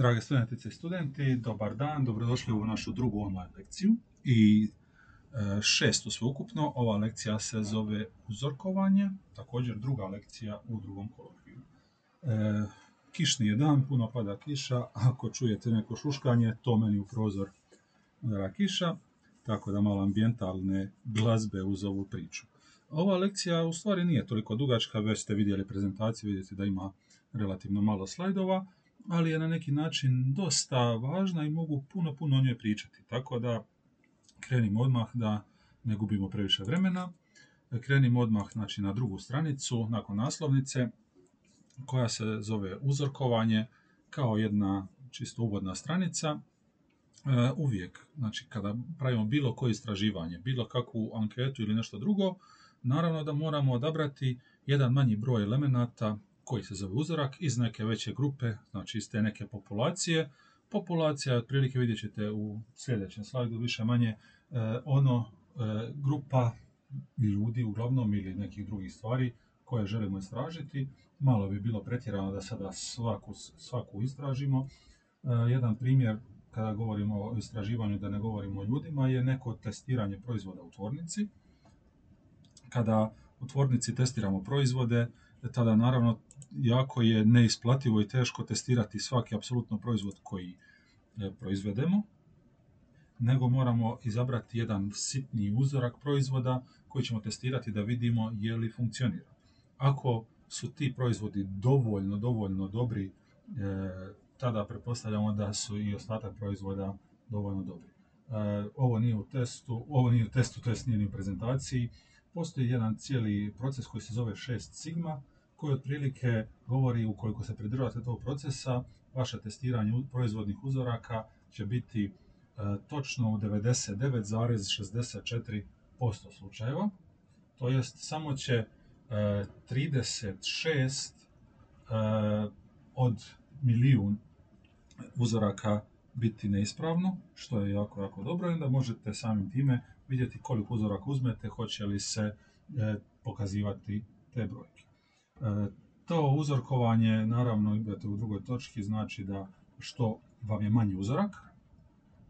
Drage studentice i studenti, dobar dan, dobrodošli u našu drugu online lekciju i e, šestu sveukupno. Ova lekcija se zove uzorkovanje, također druga lekcija u drugom kolokviju. E, kišni je dan, puno pada kiša, ako čujete neko šuškanje, to meni u prozor udara kiša, tako da malo ambijentalne glazbe uz ovu priču. Ova lekcija u stvari nije toliko dugačka, već ste vidjeli prezentaciju, vidite da ima relativno malo slajdova, ali je na neki način dosta važna i mogu puno, puno o njoj pričati. Tako da krenimo odmah da ne gubimo previše vremena. Krenimo odmah znači, na drugu stranicu, nakon naslovnice, koja se zove uzorkovanje, kao jedna čisto uvodna stranica. E, uvijek, znači kada pravimo bilo koje istraživanje, bilo kakvu anketu ili nešto drugo, naravno da moramo odabrati jedan manji broj elemenata koji se zove uzorak iz neke veće grupe, znači iz te neke populacije. Populacija, otprilike vidjet ćete u sljedećem slajdu, više manje e, ono e, grupa ljudi uglavnom ili nekih drugih stvari koje želimo istražiti. Malo bi bilo pretjerano da sada svaku, svaku istražimo. E, jedan primjer kada govorimo o istraživanju, da ne govorimo o ljudima, je neko testiranje proizvoda u tvornici. Kada u tvornici testiramo proizvode, tada naravno jako je neisplativo i teško testirati svaki apsolutno proizvod koji e, proizvedemo, nego moramo izabrati jedan sitni uzorak proizvoda koji ćemo testirati da vidimo je li funkcionira. Ako su ti proizvodi dovoljno, dovoljno dobri, e, tada pretpostavljamo da su i ostatak proizvoda dovoljno dobri. E, ovo nije u testu, ovo nije u testu, to jest nije ni u prezentaciji. Postoji jedan cijeli proces koji se zove 6 sigma, koji otprilike govori ukoliko se pridržavate tog procesa, vaše testiranje proizvodnih uzoraka će biti e, točno u 99,64% slučajeva. To jest samo će 36 e, e, od milijun uzoraka biti neispravno, što je jako, jako dobro. Onda možete samim time vidjeti koliko uzoraka uzmete, hoće li se pokazivati te brojke. To uzorkovanje, naravno, imate u drugoj točki, znači da što vam je manji uzorak,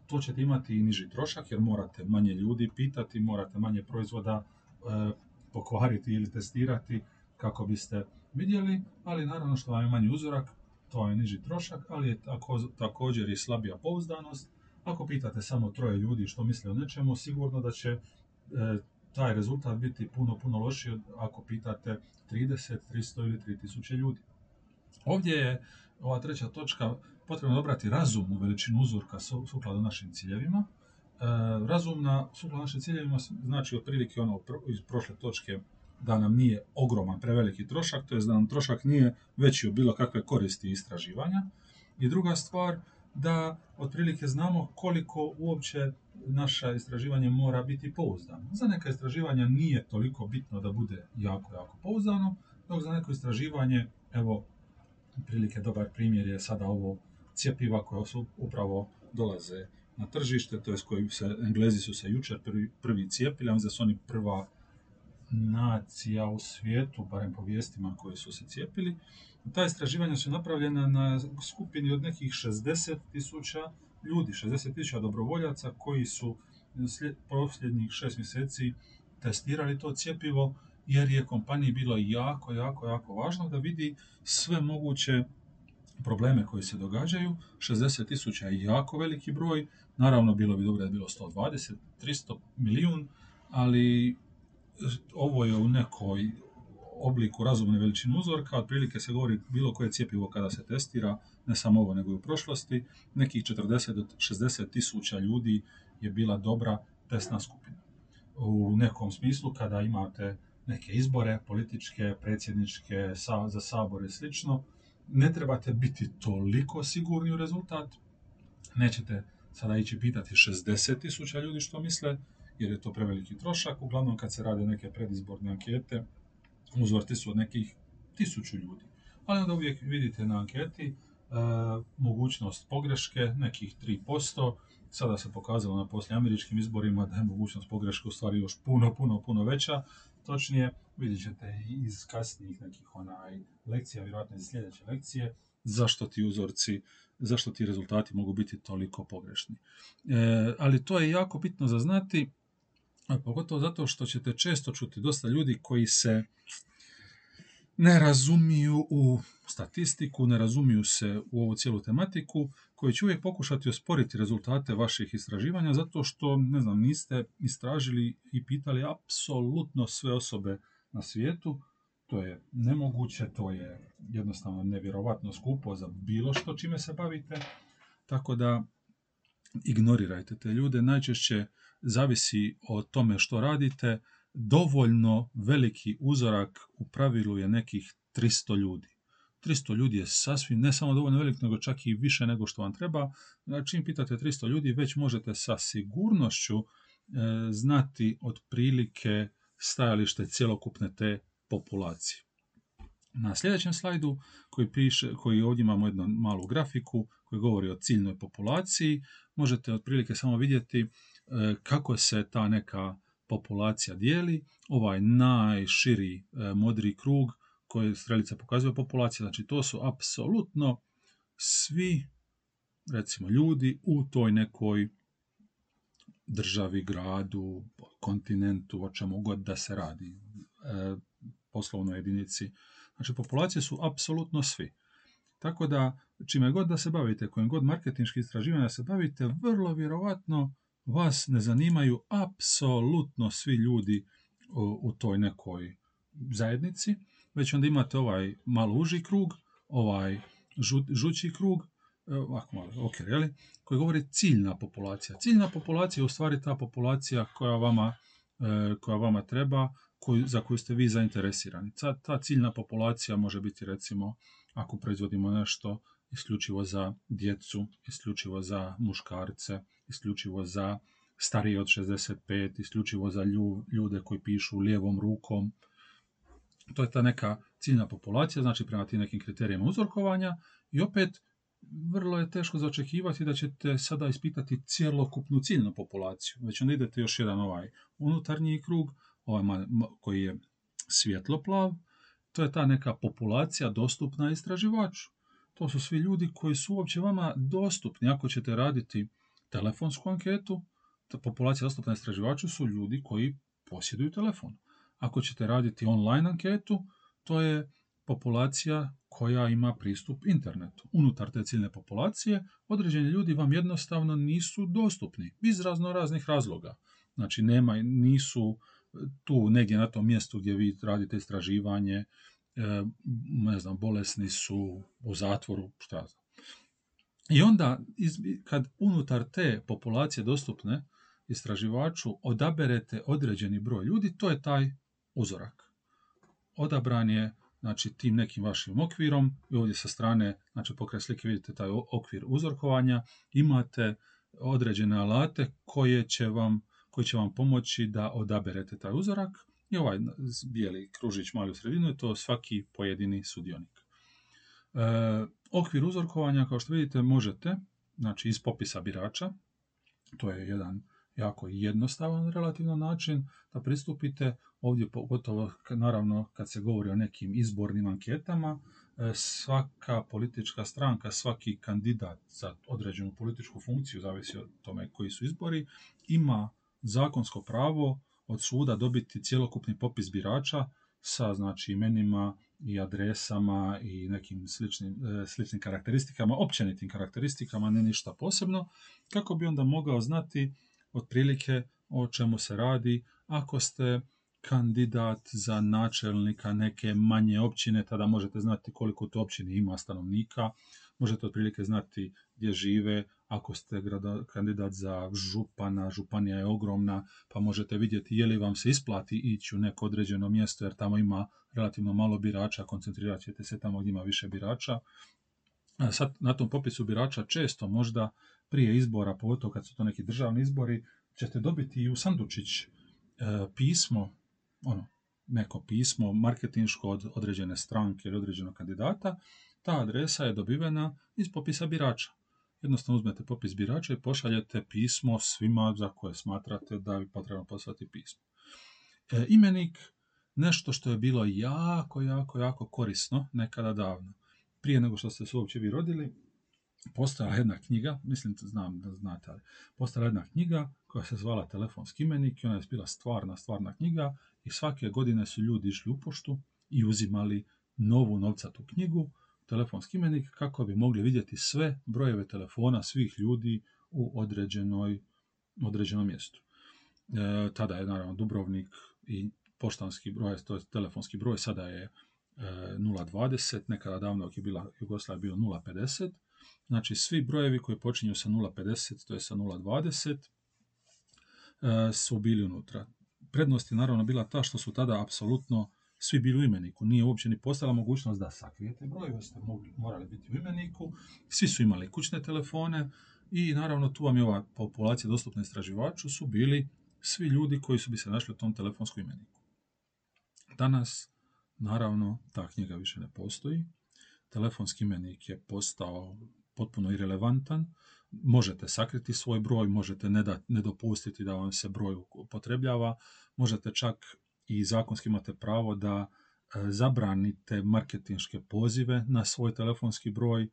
to ćete imati i niži trošak, jer morate manje ljudi pitati, morate manje proizvoda e, pokvariti ili testirati kako biste vidjeli, ali naravno što vam je manji uzorak, to je niži trošak, ali je također i slabija pouzdanost. Ako pitate samo troje ljudi što misle o nečemu, sigurno da će e, taj rezultat biti puno, puno lošiji ako pitate 30, 300 ili 3000 ljudi. Ovdje je ova treća točka potrebno obrati razumnu veličinu uzorka sukladno našim ciljevima. E, razumna sukladno našim ciljevima znači otprilike ono iz prošle točke da nam nije ogroman, preveliki trošak, to je da nam trošak nije veći od bilo kakve koristi istraživanja. I druga stvar, da otprilike znamo koliko uopće naše istraživanje mora biti pouzdano. Za neka istraživanja nije toliko bitno da bude jako, jako pouzdano, dok za neko istraživanje, evo, prilike dobar primjer je sada ovo cjepiva koja su upravo dolaze na tržište, to je s kojim se, Englezi su se jučer prvi, prvi cijepili, a su oni prva nacija u svijetu, barem po vijestima koji su se cijepili. Ta istraživanja su napravljena na skupini od nekih 60 tisuća ljudi, 60 tisuća dobrovoljaca koji su posljednjih šest mjeseci testirali to cjepivo jer je kompaniji bilo jako, jako, jako važno da vidi sve moguće probleme koji se događaju. 60 tisuća je jako veliki broj, naravno bilo bi dobro da je bilo 120, 300 milijun, ali ovo je u nekoj obliku razumne veličine uzorka, otprilike se govori bilo koje cjepivo kada se testira, ne samo ovo nego i u prošlosti, nekih 40 do 60 tisuća ljudi je bila dobra testna skupina. U nekom smislu kada imate neke izbore, političke, predsjedničke, za sabor i slično, ne trebate biti toliko sigurni u rezultat, nećete sada ići pitati 60 tisuća ljudi što misle, jer je to preveliki trošak. Uglavnom kad se rade neke predizborne ankete, uzorti su od nekih tisuću ljudi. Ali onda uvijek vidite na anketi e, mogućnost pogreške, nekih 3%. Sada se pokazalo na poslije američkim izborima da je mogućnost pogreške u stvari još puno, puno, puno veća. Točnije, vidjet ćete iz kasnijih nekih onaj lekcija, vjerojatno iz sljedeće lekcije, zašto ti uzorci, zašto ti rezultati mogu biti toliko pogrešni. E, ali to je jako bitno za znati, pogotovo zato što ćete često čuti dosta ljudi koji se ne razumiju u statistiku, ne razumiju se u ovu cijelu tematiku, koji će uvijek pokušati osporiti rezultate vaših istraživanja zato što, ne znam, niste istražili i pitali apsolutno sve osobe na svijetu. To je nemoguće, to je jednostavno nevjerovatno skupo za bilo što čime se bavite. Tako da ignorirajte te ljude. Najčešće zavisi o tome što radite, dovoljno veliki uzorak u pravilu je nekih 300 ljudi. 300 ljudi je sasvim ne samo dovoljno velik, nego čak i više nego što vam treba. Čim pitate 300 ljudi, već možete sa sigurnošću e, znati otprilike stajalište cjelokupne te populacije. Na sljedećem slajdu koji, piše, koji ovdje imamo jednu malu grafiku koji govori o ciljnoj populaciji, možete otprilike samo vidjeti e, kako se ta neka populacija dijeli. Ovaj najširi e, modri krug koji strelica pokazuje populacija, znači to su apsolutno svi recimo ljudi u toj nekoj državi, gradu, kontinentu, o čemu god da se radi, e, poslovnoj jedinici. Znači, populacije su apsolutno svi. Tako da, čime god da se bavite, kojim god marketinški istraživanja se bavite, vrlo vjerovatno vas ne zanimaju apsolutno svi ljudi u, toj nekoj zajednici, već onda imate ovaj malo uži krug, ovaj žući krug, e, ovako malo, ok, jeli, koji govori ciljna populacija. Ciljna populacija je u stvari ta populacija koja vama, e, koja vama treba, koju, za koju ste vi zainteresirani. Ta, ta ciljna populacija može biti recimo ako proizvodimo nešto isključivo za djecu, isključivo za muškarce, isključivo za starije od 65, isključivo za ljude koji pišu lijevom rukom. To je ta neka ciljna populacija, znači prema tim nekim kriterijima uzorkovanja i opet vrlo je teško zaočekivati da ćete sada ispitati cjelokupnu ciljnu populaciju. Već onda idete još jedan ovaj unutarnji krug, ovaj koji je svjetloplav, to je ta neka populacija dostupna istraživaču. To su svi ljudi koji su uopće vama dostupni. Ako ćete raditi telefonsku anketu, populacija dostupna istraživaču su ljudi koji posjeduju telefon. Ako ćete raditi online anketu, to je populacija koja ima pristup internetu. Unutar te ciljne populacije određeni ljudi vam jednostavno nisu dostupni iz razno raznih razloga. Znači nema, nisu tu negdje na tom mjestu gdje vi radite istraživanje, ne znam, bolesni su u zatvoru, šta znam. I onda, kad unutar te populacije dostupne istraživaču odaberete određeni broj ljudi, to je taj uzorak. Odabran je znači, tim nekim vašim okvirom i ovdje sa strane, znači pokraj slike vidite taj okvir uzorkovanja, imate određene alate koje će vam koji će vam pomoći da odaberete taj uzorak i ovaj bijeli kružić mali u sredinu je to svaki pojedini sudionik. E, okvir uzorkovanja, kao što vidite, možete, znači iz popisa birača, to je jedan jako jednostavan relativno način da pristupite. Ovdje pogotovo naravno kad se govori o nekim izbornim anketama, e, svaka politička stranka, svaki kandidat za određenu političku funkciju, zavisi od tome koji su izbori, ima zakonsko pravo od suda dobiti cjelokupni popis birača sa znači imenima i adresama i nekim sličnim, e, sličnim karakteristikama, općenitim karakteristikama, ne ništa posebno, kako bi onda mogao znati otprilike o čemu se radi. Ako ste kandidat za načelnika neke manje općine, tada možete znati koliko to općine ima stanovnika, možete otprilike znati gdje žive, ako ste kandidat za župana, županija je ogromna, pa možete vidjeti je li vam se isplati ići u neko određeno mjesto, jer tamo ima relativno malo birača, koncentrirat ćete se tamo gdje ima više birača. Sad na tom popisu birača često možda prije izbora, pogotovo kad su to neki državni izbori, ćete dobiti i u sandučić e, pismo, ono, neko pismo marketinško od određene stranke ili određenog kandidata, ta adresa je dobivena iz popisa birača. Jednostavno uzmete popis birača i pošaljete pismo svima za koje smatrate da bi potrebno poslati pismo. E, imenik, nešto što je bilo jako, jako, jako korisno nekada davno. prije nego što ste se uopće vi rodili, postojala jedna knjiga, mislim znam da znate, ali postojala jedna knjiga koja se zvala Telefonski imenik i ona je bila stvarna, stvarna knjiga i svake godine su ljudi išli u poštu i uzimali novu novcatu knjigu, telefonski imenik, kako bi mogli vidjeti sve brojeve telefona svih ljudi u određenoj, određenom mjestu. E, tada je naravno Dubrovnik i poštanski broj, to je telefonski broj, sada je e, 020, nekada davno je bila Jugoslavija bio 050. Znači svi brojevi koji počinju sa 050, to je sa 020, e, su bili unutra. Prednost je naravno bila ta što su tada apsolutno svi bili u imeniku. Nije uopće ni postala mogućnost da sakrijete broj, ste mogli, morali biti u imeniku. Svi su imali kućne telefone i naravno tu vam je ova populacija dostupna istraživaču su bili svi ljudi koji su bi se našli u tom telefonskom imeniku. Danas, naravno, ta knjiga više ne postoji. Telefonski imenik je postao potpuno irelevantan. Možete sakriti svoj broj, možete ne, da, ne dopustiti da vam se broj upotrebljava, možete čak i zakonski imate pravo da e, zabranite marketinške pozive na svoj telefonski broj, e,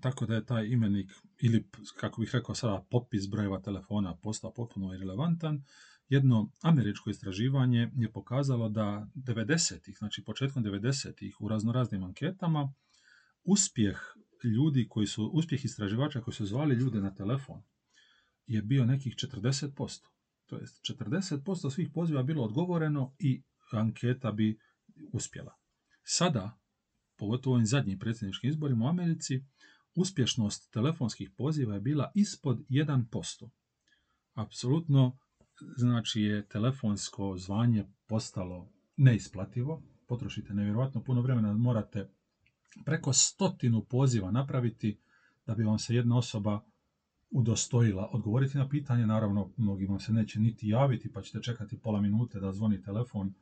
tako da je taj imenik ili kako bih rekao sada popis brojeva telefona postao potpuno irrelevantan. Jedno američko istraživanje je pokazalo da 90-ih, znači početkom 90-ih u raznoraznim anketama, uspjeh ljudi koji su, uspjeh istraživača koji su zvali ljude na telefon je bio nekih 40%. To jest 40% svih poziva bilo odgovoreno i anketa bi uspjela. Sada, pogotovo ovim zadnjim predsjedničkim izborima u Americi, uspješnost telefonskih poziva je bila ispod 1%. Apsolutno, znači je telefonsko zvanje postalo neisplativo, potrošite nevjerojatno puno vremena, morate preko stotinu poziva napraviti da bi vam se jedna osoba udostojila odgovoriti na pitanje. Naravno, mnogima se neće niti javiti, pa ćete čekati pola minute da zvoni telefon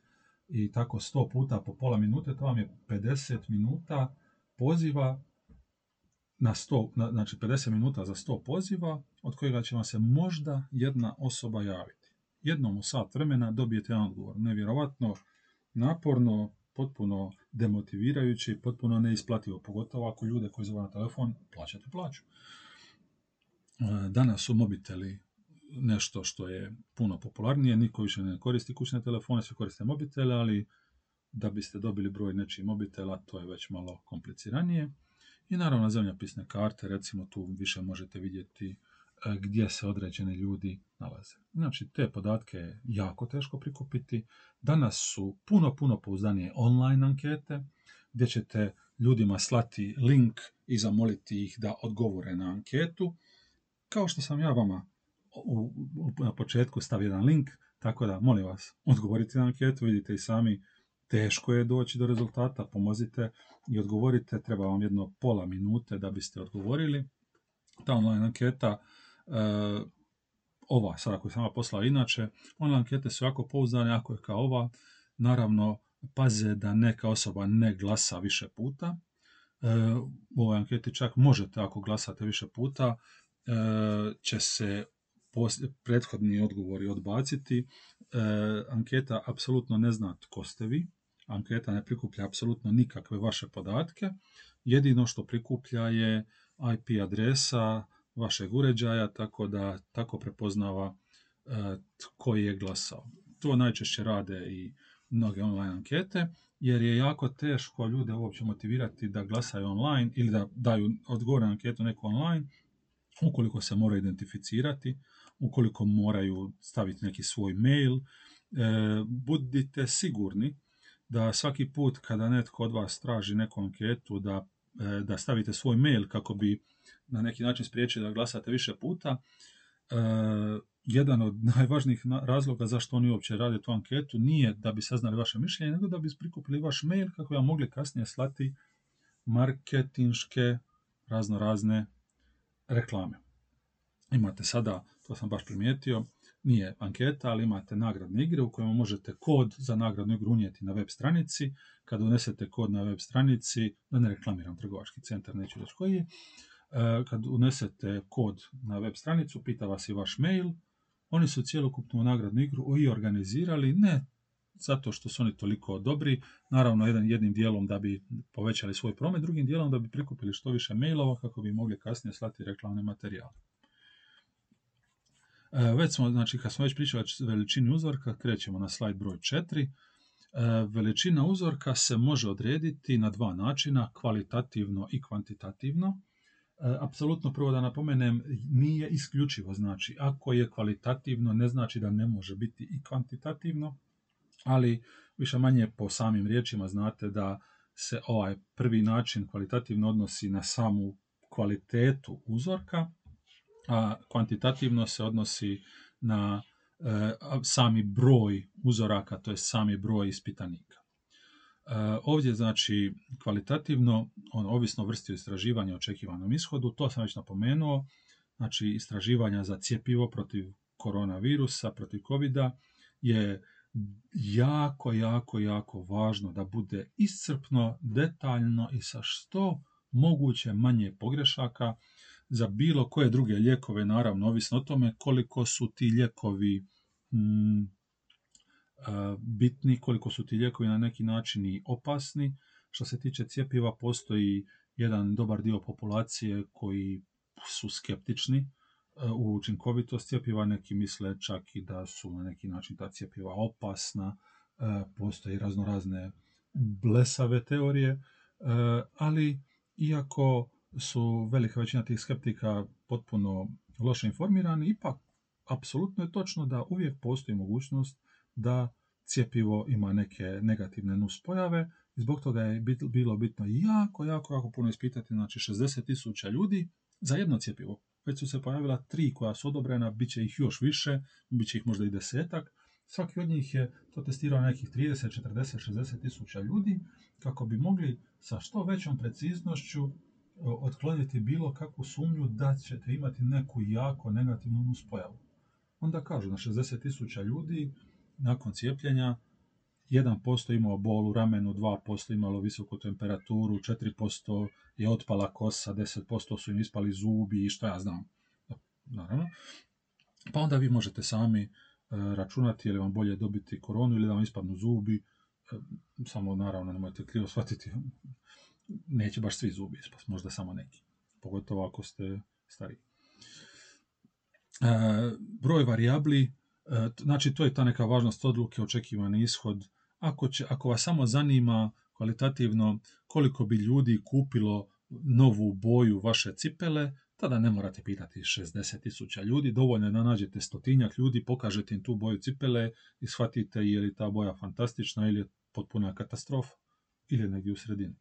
i tako sto puta po pola minute, to vam je 50 minuta poziva na 100, na, znači 50 minuta za 100 poziva, od kojega će vam se možda jedna osoba javiti. Jednom u sat vremena dobijete jedan odgovor. Nevjerovatno, naporno, potpuno demotivirajuće i potpuno neisplativo, pogotovo ako ljude koji zove na telefon plaćate plaću. E, danas su mobiteli nešto što je puno popularnije, niko više ne koristi kućne telefone, svi koriste mobitele, ali da biste dobili broj nečih mobitela, to je već malo kompliciranije. I naravno zemljopisne karte, recimo tu više možete vidjeti e, gdje se određeni ljudi nalaze. Znači, te podatke je jako teško prikupiti. Danas su puno, puno pouzdanije online ankete, gdje ćete ljudima slati link i zamoliti ih da odgovore na anketu kao što sam ja vama u, na početku stavio jedan link, tako da molim vas, odgovorite na anketu, vidite i sami, teško je doći do rezultata, pomozite i odgovorite, treba vam jedno pola minute da biste odgovorili. Ta online anketa, e, ova sada koju sam vam poslao inače, online ankete su jako pouzdane, ako je kao ova, naravno paze da neka osoba ne glasa više puta. E, u ovoj anketi čak možete, ako glasate više puta, će se prethodni odgovori odbaciti. E, anketa apsolutno ne zna tko ste vi. Anketa ne prikuplja apsolutno nikakve vaše podatke. Jedino što prikuplja je IP adresa vašeg uređaja, tako da tako prepoznava e, tko je glasao. To najčešće rade i mnoge online ankete, jer je jako teško ljude uopće motivirati da glasaju online ili da daju odgovor na anketu neku online, ukoliko se mora identificirati, ukoliko moraju staviti neki svoj mail, e, budite sigurni da svaki put kada netko od vas traži neku anketu da, e, da stavite svoj mail kako bi na neki način spriječili da glasate više puta, e, jedan od najvažnijih razloga zašto oni uopće rade tu anketu nije da bi saznali vaše mišljenje, nego da bi prikupili vaš mail kako bi vam mogli kasnije slati marketinške razno razne reklame. Imate sada, to sam baš primijetio, nije anketa, ali imate nagradne igre u kojima možete kod za nagradnu igru unijeti na web stranici. Kada unesete kod na web stranici, da ne reklamiram trgovački centar, neću reći koji je, e, kad unesete kod na web stranicu, pita vas i vaš mail, oni su cjelokupnu nagradnu igru i organizirali ne zato što su oni toliko dobri, naravno jedan, jednim dijelom da bi povećali svoj promet, drugim dijelom da bi prikupili što više mailova kako bi mogli kasnije slati reklamne materijale. E, već smo, znači kad smo već pričali o veličini uzorka, krećemo na slajd broj 4. E, veličina uzorka se može odrediti na dva načina, kvalitativno i kvantitativno. E, apsolutno prvo da napomenem, nije isključivo, znači ako je kvalitativno ne znači da ne može biti i kvantitativno, ali više manje po samim riječima znate da se ovaj prvi način kvalitativno odnosi na samu kvalitetu uzorka, a kvantitativno se odnosi na e, sami broj uzoraka, to je sami broj ispitanika. E, ovdje znači kvalitativno, on, ovisno vrsti istraživanja očekivanom ishodu, to sam već napomenuo, znači istraživanja za cjepivo protiv koronavirusa, protiv covid je jako, jako, jako važno da bude iscrpno, detaljno i sa što moguće manje pogrešaka za bilo koje druge lijekove, naravno, ovisno o tome koliko su ti lijekovi mm, bitni, koliko su ti lijekovi na neki način i opasni. Što se tiče cjepiva, postoji jedan dobar dio populacije koji su skeptični u učinkovitost cjepiva, neki misle čak i da su na neki način ta cjepiva opasna, postoji raznorazne blesave teorije, ali iako su velika većina tih skeptika potpuno loše informirani, ipak apsolutno je točno da uvijek postoji mogućnost da cjepivo ima neke negativne nuspojave i zbog toga je bilo bitno jako, jako, jako puno ispitati, znači 60 tisuća ljudi za jedno cjepivo. Već su se pojavila tri koja su odobrena, bit će ih još više, bit će ih možda i desetak. Svaki od njih je to testirao nekih 30, 40, 60 tisuća ljudi kako bi mogli sa što većom preciznošću otkloniti bilo kakvu sumnju da ćete imati neku jako negativnu nuspojavu. Onda kažu na 60 tisuća ljudi nakon cijepljenja 1% imao bol u ramenu, 2% imalo visoku temperaturu, 4% je otpala kosa, 10% su im ispali zubi i što ja znam. Naravno. Pa onda vi možete sami e, računati je li vam bolje dobiti koronu ili da vam ispadnu zubi. E, samo naravno nemojte krivo shvatiti neće baš svi zubi ispast, možda samo neki. Pogotovo ako ste stari. E, broj varijabli, znači to je ta neka važnost odluke, očekivani ishod. Ako, će, ako vas samo zanima kvalitativno koliko bi ljudi kupilo novu boju vaše cipele, tada ne morate pitati 60 tisuća ljudi, dovoljno je da nađete stotinjak ljudi, pokažete im tu boju cipele i shvatite je li ta boja fantastična ili je potpuna katastrofa ili negdje u sredini.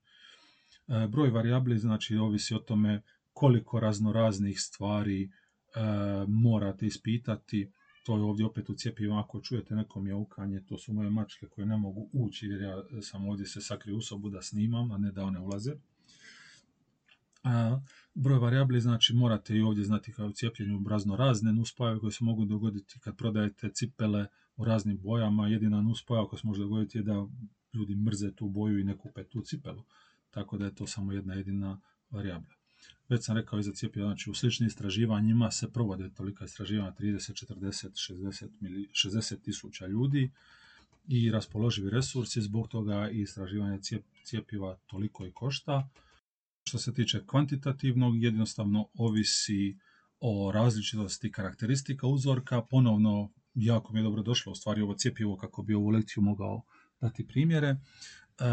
E, broj varijabli znači ovisi o tome koliko raznoraznih stvari e, morate ispitati. To je ovdje opet u cijepivu, ako čujete neko mjaukanje, to su moje mačke koje ne mogu ući jer ja sam ovdje se sakrio u sobu da snimam, a ne da one ulaze. A, broj varijabli znači morate i ovdje znati kao u cijepljenju razno razne nuspojave koje se mogu dogoditi kad prodajete cipele u raznim bojama. Jedina nuspojava koja se može dogoditi je da ljudi mrze tu boju i ne kupe tu cipelu tako da je to samo jedna jedina varijabla. Već sam rekao i za cijepivo, znači u sličnim istraživanjima se provode tolika istraživanja 30, 40, 60, 60 tisuća ljudi i raspoloživi resursi, zbog toga i istraživanje cijepiva toliko i košta. Što se tiče kvantitativnog, jednostavno ovisi o različitosti karakteristika uzorka. Ponovno, jako mi je dobro došlo u stvari ovo cijepivo kako bi ovu lekciju mogao dati primjere. E,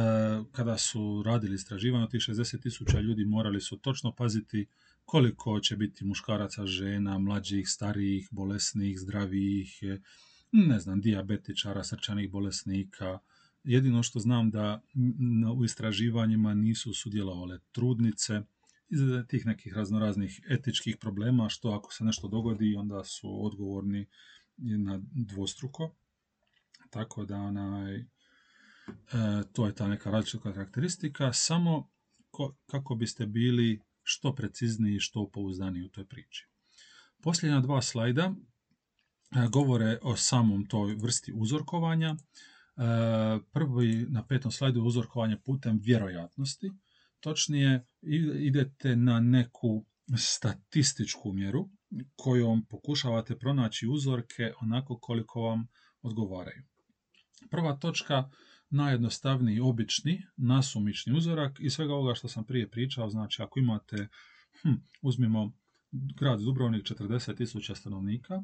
kada su radili istraživanje tih 60 tisuća ljudi morali su točno paziti koliko će biti muškaraca, žena, mlađih, starijih, bolesnih, zdravijih, ne znam, dijabetičara, srčanih bolesnika. Jedino što znam da u istraživanjima nisu sudjelovale trudnice iz tih nekih raznoraznih etičkih problema, što ako se nešto dogodi, onda su odgovorni na dvostruko. Tako da onaj, E, to je ta neka različita karakteristika, samo kako biste bili što precizniji i što pouzdaniji u toj priči. Posljednja dva slajda e, govore o samom toj vrsti uzorkovanja. E, prvi na petom slajdu je uzorkovanje putem vjerojatnosti. Točnije, idete na neku statističku mjeru kojom pokušavate pronaći uzorke onako koliko vam odgovaraju. Prva točka, najjednostavniji, obični, nasumični uzorak i svega ovoga što sam prije pričao, znači ako imate, hm, uzmimo grad Dubrovnik 40.000 stanovnika,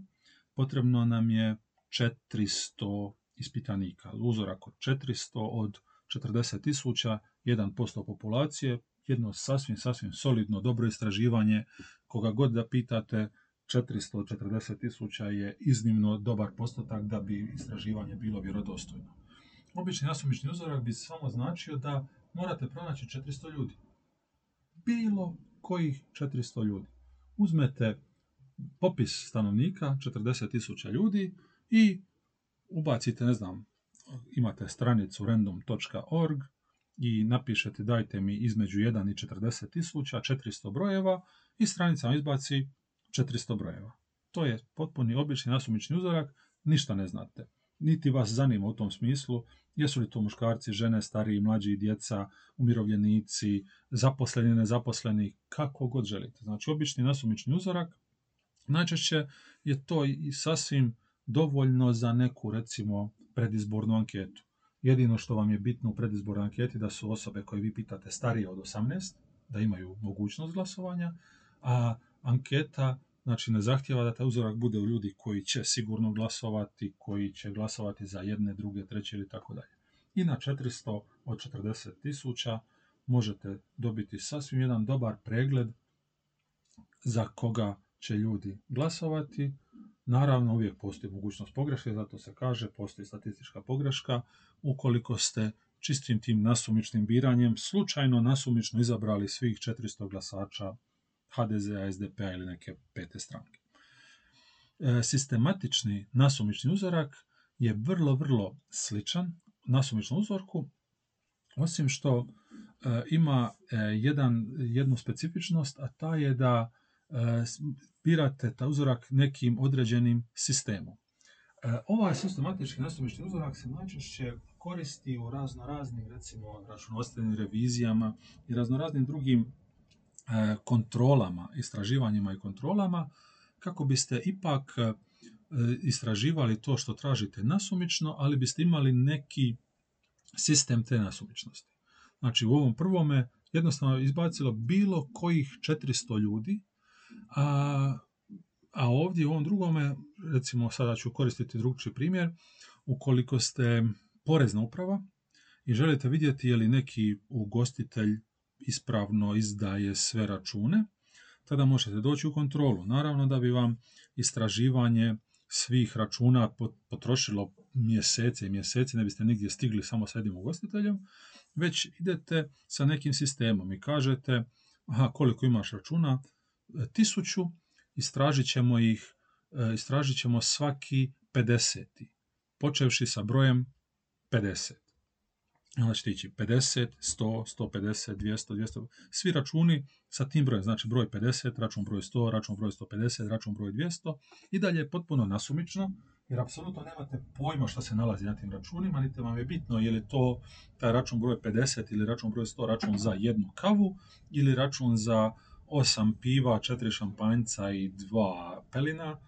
potrebno nam je 400 ispitanika. Uzorak od 400 od 40.000, 1% populacije, jedno sasvim, sasvim solidno, dobro istraživanje. Koga god da pitate, 440 tisuća je iznimno dobar postotak da bi istraživanje bilo vjerodostojno. Obični nasumični uzorak bi samo značio da morate pronaći 400 ljudi. Bilo kojih 400 ljudi. Uzmete popis stanovnika, 40 tisuća ljudi i ubacite, ne znam, imate stranicu random.org i napišete dajte mi između 1 i 40 tisuća, 400 brojeva i stranica vam izbaci 400 brojeva. To je potpuni obični nasumični uzorak, ništa ne znate. Niti vas zanima u tom smislu, jesu li to muškarci, žene, stariji, mlađi, djeca, umirovljenici, zaposleni, nezaposleni, kako god želite. Znači, obični nasumični uzorak, najčešće je to i sasvim dovoljno za neku, recimo, predizbornu anketu. Jedino što vam je bitno u predizbornoj anketi da su osobe koje vi pitate starije od 18, da imaju mogućnost glasovanja, a anketa znači ne zahtjeva da taj uzorak bude u ljudi koji će sigurno glasovati, koji će glasovati za jedne, druge, treće ili tako dalje. I na 400 od 40 tisuća možete dobiti sasvim jedan dobar pregled za koga će ljudi glasovati. Naravno, uvijek postoji mogućnost pogreške, zato se kaže, postoji statistička pogreška. Ukoliko ste čistim tim nasumičnim biranjem slučajno nasumično izabrali svih 400 glasača HDZ-a, SDP-a ili neke pete stranke. E, sistematični nasumični uzorak je vrlo, vrlo sličan nasumičnom uzorku, osim što e, ima e, jedan, jednu specifičnost, a ta je da birate ta uzorak nekim određenim sistemom. Ovaj sistematički nasumični uzorak se najčešće koristi u razno raznim, recimo, računovodstvenim revizijama i razno raznim drugim kontrolama, istraživanjima i kontrolama, kako biste ipak e, istraživali to što tražite nasumično, ali biste imali neki sistem te nasumičnosti. Znači u ovom prvome jednostavno izbacilo bilo kojih 400 ljudi, a, a ovdje u ovom drugome, recimo sada ću koristiti drugčiji primjer, ukoliko ste porezna uprava i želite vidjeti je li neki ugostitelj ispravno izdaje sve račune, tada možete doći u kontrolu. Naravno da bi vam istraživanje svih računa potrošilo mjesece i mjesece, ne biste nigdje stigli samo s jednim ugostiteljem, već idete sa nekim sistemom i kažete aha, koliko imaš računa, e, tisuću, istražit ćemo ih, e, istražit ćemo svaki 50. Počevši sa brojem 50 onda ćete ići 50, 100, 150, 200, 200, svi računi sa tim brojem, znači broj 50, račun broj 100, račun broj 150, račun broj 200 i dalje je potpuno nasumično, jer apsolutno nemate pojma što se nalazi na tim računima, niti vam je bitno je li to taj račun broj 50 ili račun broj 100 račun za jednu kavu ili račun za 8 piva, 4 šampanjca i 2 pelina.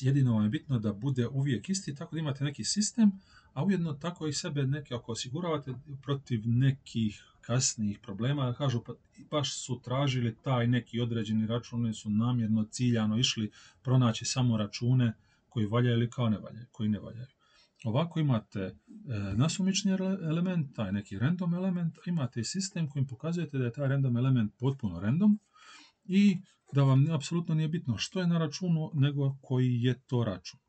Jedino vam je bitno da bude uvijek isti, tako da imate neki sistem, a ujedno tako i sebe neke ako osiguravate protiv nekih kasnijih problema, kažu pa baš su tražili taj neki određeni račun, su namjerno ciljano išli pronaći samo račune koji valjaju ili kao ne valjaju, koji ne valjaju. Ovako imate e, nasumični element, taj neki random element, imate i sistem kojim pokazujete da je taj random element potpuno random i da vam apsolutno nije bitno što je na računu, nego koji je to račun.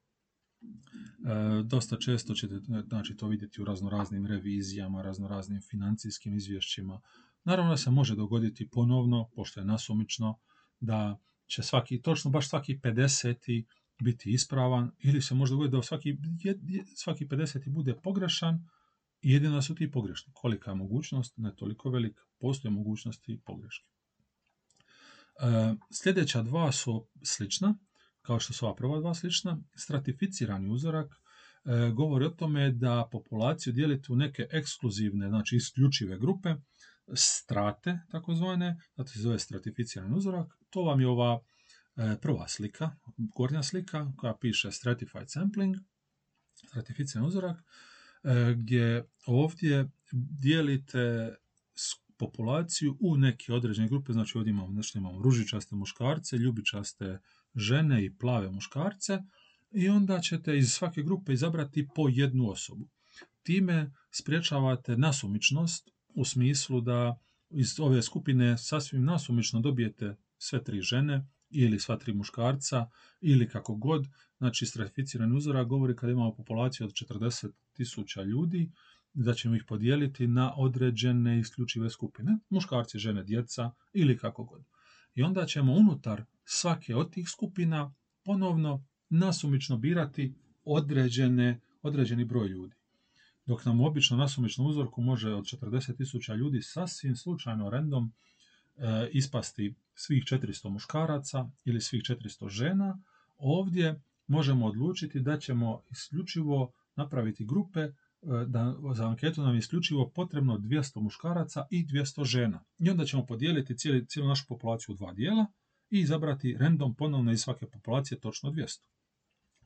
E, dosta često ćete znači, to vidjeti u raznoraznim revizijama, raznoraznim financijskim izvješćima. Naravno da se može dogoditi ponovno, pošto je nasumično, da će svaki, točno baš svaki 50. biti ispravan ili se može dogoditi da svaki, svaki 50. bude pogrešan i jedino su ti pogrešni. Kolika je mogućnost? Ne toliko velika. Postoje mogućnosti pogreške. E, sljedeća dva su slična kao što su ova prva dva slična, stratificirani uzorak e, govori o tome da populaciju dijelite u neke ekskluzivne, znači isključive grupe, strate takozvane, zato se zove stratificirani uzorak. To vam je ova e, prva slika, gornja slika koja piše stratified sampling stratificiran uzorak, e, gdje ovdje dijelite populaciju u neke određene grupe, znači ovdje imamo, znači imamo ružičaste muškarce, ljubičaste žene i plave muškarce i onda ćete iz svake grupe izabrati po jednu osobu. Time spriječavate nasumičnost u smislu da iz ove skupine sasvim nasumično dobijete sve tri žene ili sva tri muškarca ili kako god. Znači stratificirani uzorak govori kada imamo populaciju od 40 tisuća ljudi da ćemo ih podijeliti na određene isključive skupine, muškarci, žene, djeca ili kako god. I onda ćemo unutar svake od tih skupina ponovno nasumično birati određene, određeni broj ljudi. Dok nam obično nasumičnom uzorku može od 40.000 ljudi sasvim slučajno random e, ispasti svih 400 muškaraca ili svih 400 žena, ovdje možemo odlučiti da ćemo isključivo napraviti grupe da za anketu nam je isključivo potrebno 200 muškaraca i 200 žena. I onda ćemo podijeliti cijeli, cijelu našu populaciju u dva dijela i izabrati random ponovno iz svake populacije točno 200.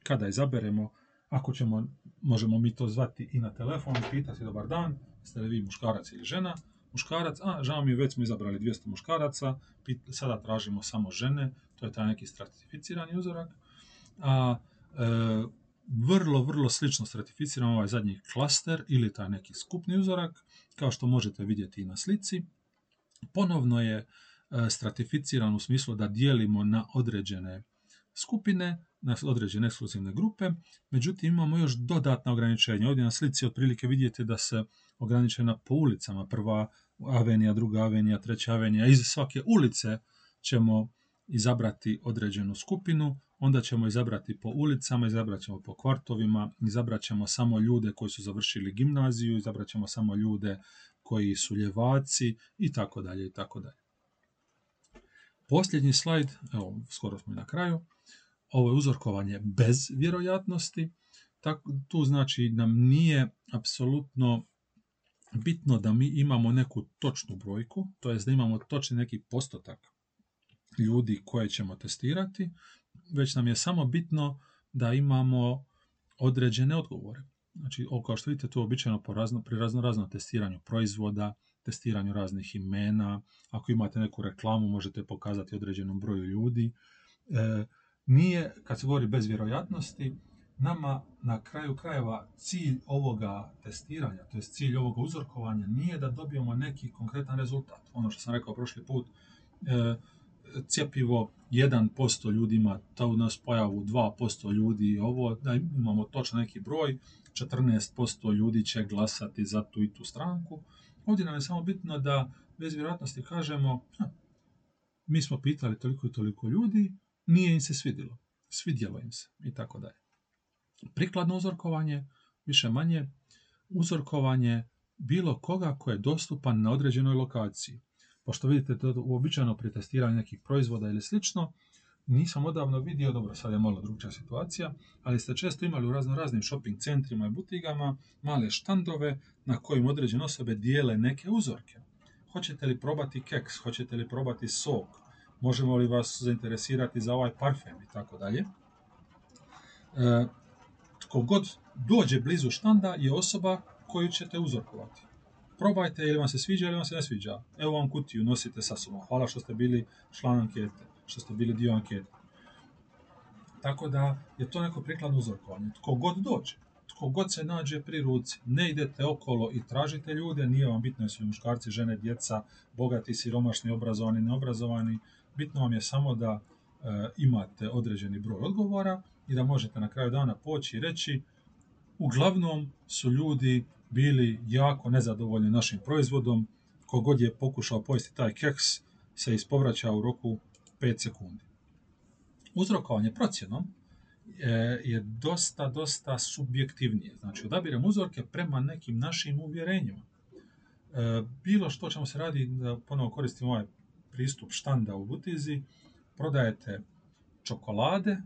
Kada izaberemo, ako ćemo, možemo mi to zvati i na telefon i pitati dobar dan, ste li vi muškarac ili žena, muškarac, a žao mi je, već smo izabrali 200 muškaraca, sada tražimo samo žene, to je taj neki stratificirani uzorak, a e, vrlo, vrlo slično stratificiramo ovaj zadnji klaster ili taj neki skupni uzorak, kao što možete vidjeti i na slici. Ponovno je e, stratificiran u smislu da dijelimo na određene skupine, na određene ekskluzivne grupe, međutim imamo još dodatna ograničenja. Ovdje na slici otprilike vidite da se ograničena po ulicama, prva avenija, druga avenija, treća avenija, iz svake ulice ćemo izabrati određenu skupinu, onda ćemo izabrati po ulicama, izabrat ćemo po kvartovima, izabrat ćemo samo ljude koji su završili gimnaziju, izabrat ćemo samo ljude koji su ljevaci i tako dalje i tako dalje. Posljednji slajd, evo skoro smo na kraju, ovo je uzorkovanje bez vjerojatnosti, tu znači nam nije apsolutno bitno da mi imamo neku točnu brojku, to jest da imamo točni neki postotak ljudi koje ćemo testirati, već nam je samo bitno da imamo određene odgovore. Znači, kao što vidite, to je običajno po razno, pri razno testiranju proizvoda, testiranju raznih imena. Ako imate neku reklamu, možete pokazati određenom broju ljudi. E, nije, kad se govori bez vjerojatnosti, nama na kraju krajeva cilj ovoga testiranja, to je cilj ovoga uzorkovanja, nije da dobijemo neki konkretan rezultat. Ono što sam rekao prošli put, e, cjepivo 1% ljudima, ta u nas pojavu 2% ljudi, ovo, da imamo točno neki broj, 14% ljudi će glasati za tu i tu stranku. Ovdje nam je samo bitno da bez vjerojatnosti kažemo, mi smo pitali toliko i toliko ljudi, nije im se svidjelo, svidjelo im se i tako dalje. Prikladno uzorkovanje, više manje, uzorkovanje bilo koga ko je dostupan na određenoj lokaciji pošto vidite to uobičajeno pri testiranju nekih proizvoda ili slično, nisam odavno vidio, dobro sad je malo drugčija situacija, ali ste često imali u razno raznim shopping centrima i butigama male štandove na kojim određene osobe dijele neke uzorke. Hoćete li probati keks, hoćete li probati sok, možemo li vas zainteresirati za ovaj parfem i tako dalje. E, tko god dođe blizu štanda je osoba koju ćete uzorkovati probajte ili vam se sviđa ili vam se ne sviđa. Evo vam kutiju, nosite sa sobom. Hvala što ste bili član ankete, što ste bili dio ankete. Tako da je to neko prikladno uzorkovanje. Tko god dođe, tko god se nađe pri ruci, ne idete okolo i tražite ljude, nije vam bitno jesu muškarci, žene, djeca, bogati, siromašni, obrazovani, neobrazovani. Bitno vam je samo da e, imate određeni broj odgovora i da možete na kraju dana poći i reći uglavnom su ljudi bili jako nezadovoljni našim proizvodom. Kogod je pokušao pojesti taj keks se ispovraća u roku 5 sekundi. Uzrokovanje procjenom e, je dosta, dosta subjektivnije. Znači, odabiramo uzorke prema nekim našim uvjerenjima. E, bilo što ćemo se radi, da ponovo koristimo ovaj pristup štanda u butizi, prodajete čokolade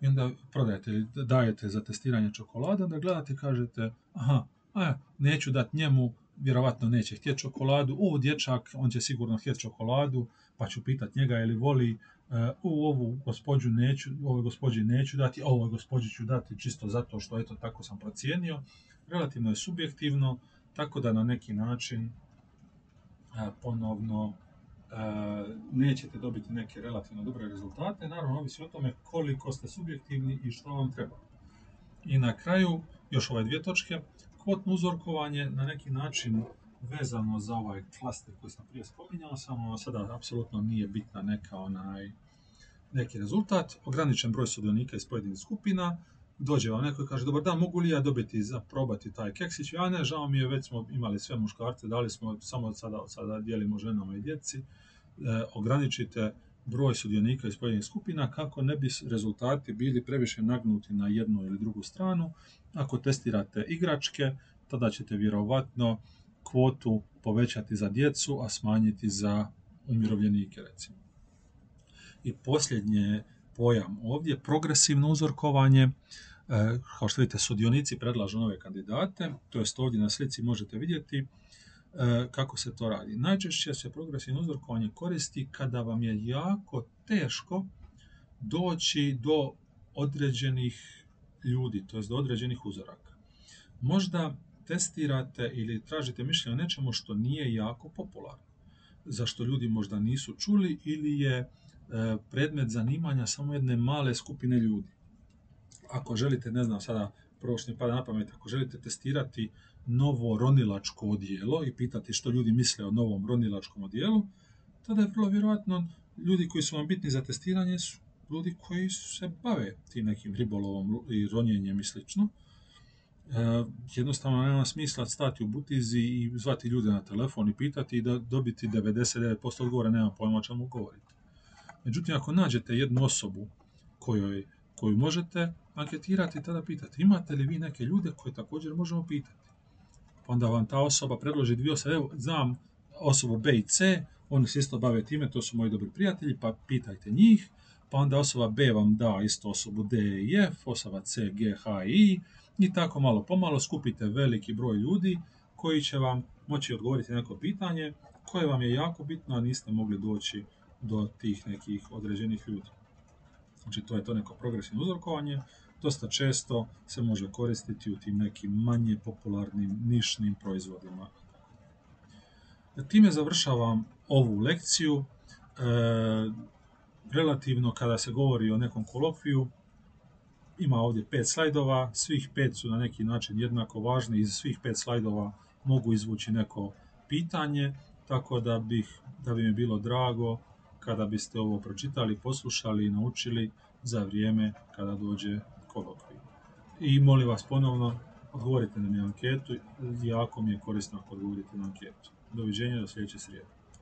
i onda prodajete dajete za testiranje čokolada, da gledate i kažete, aha, a neću dati njemu vjerovatno neće htjeti čokoladu, u dječak, on će sigurno htjeti čokoladu, pa ću pitat njega je li voli, e, u ovu gospođu neću, ovoj gospođi neću dati, ovoj gospođi ću dati čisto zato što eto tako sam procijenio. Relativno je subjektivno, tako da na neki način ponovno nećete dobiti neke relativno dobre rezultate. Naravno, ovisi o tome koliko ste subjektivni i što vam treba. I na kraju, još ove dvije točke, kvotno uzorkovanje na neki način vezano za ovaj klaster koji sam prije spominjao, samo sada apsolutno nije bitna neka onaj neki rezultat, ograničen broj sudionika iz pojedinih skupina, dođe vam neko i kaže, dobar dan, mogu li ja dobiti za probati taj keksić? Ja ne, žao mi je, već smo imali sve muškarce, dali smo, samo od sada, sada dijelimo ženama i djeci. E, ograničite broj sudionika iz pojedinih skupina kako ne bi rezultati bili previše nagnuti na jednu ili drugu stranu. Ako testirate igračke, tada ćete vjerovatno kvotu povećati za djecu, a smanjiti za umirovljenike recimo. I posljednje pojam ovdje, progresivno uzorkovanje, e, kao što vidite sudionici predlažu nove kandidate, to jest ovdje na slici možete vidjeti kako se to radi. Najčešće se progresivno uzorkovanje koristi kada vam je jako teško doći do određenih ljudi, to do određenih uzoraka. Možda testirate ili tražite mišljenje o nečemu što nije jako popularno, zašto ljudi možda nisu čuli ili je E, predmet zanimanja samo jedne male skupine ljudi. Ako želite, ne znam sada, prvo što mi pada na pamet, ako želite testirati novo ronilačko odijelo i pitati što ljudi misle o novom ronilačkom odijelu, tada je vrlo vjerojatno ljudi koji su vam bitni za testiranje su ljudi koji se bave tim nekim ribolovom i ronjenjem i slično. E, jednostavno nema smisla stati u butizi i zvati ljude na telefon i pitati i da dobiti 99% odgovora, nema pojma o čemu govorite. Međutim, ako nađete jednu osobu kojoj, koju možete anketirati, tada pitati imate li vi neke ljude koje također možemo pitati. Pa onda vam ta osoba predloži dvije osobe, evo, znam osobu B i C, oni se isto bave time, to su moji dobri prijatelji, pa pitajte njih, pa onda osoba B vam da isto osobu D i F, osoba C, G, H i I, i tako malo pomalo skupite veliki broj ljudi koji će vam moći odgovoriti neko pitanje koje vam je jako bitno, a niste mogli doći do tih nekih određenih ljudi. Znači to je to neko progresivno uzorkovanje, dosta često se može koristiti u tim nekim manje popularnim nišnim proizvodima. Time završavam ovu lekciju. E, relativno kada se govori o nekom kolokviju, ima ovdje pet slajdova, svih pet su na neki način jednako važni, iz svih pet slajdova mogu izvući neko pitanje, tako da, bih, da bi mi bilo drago kada biste ovo pročitali, poslušali i naučili za vrijeme kada dođe I molim vas ponovno, odgovorite na mi anketu, jako mi je korisno ako odgovorite na anketu. Doviđenja do sljedeće srijede.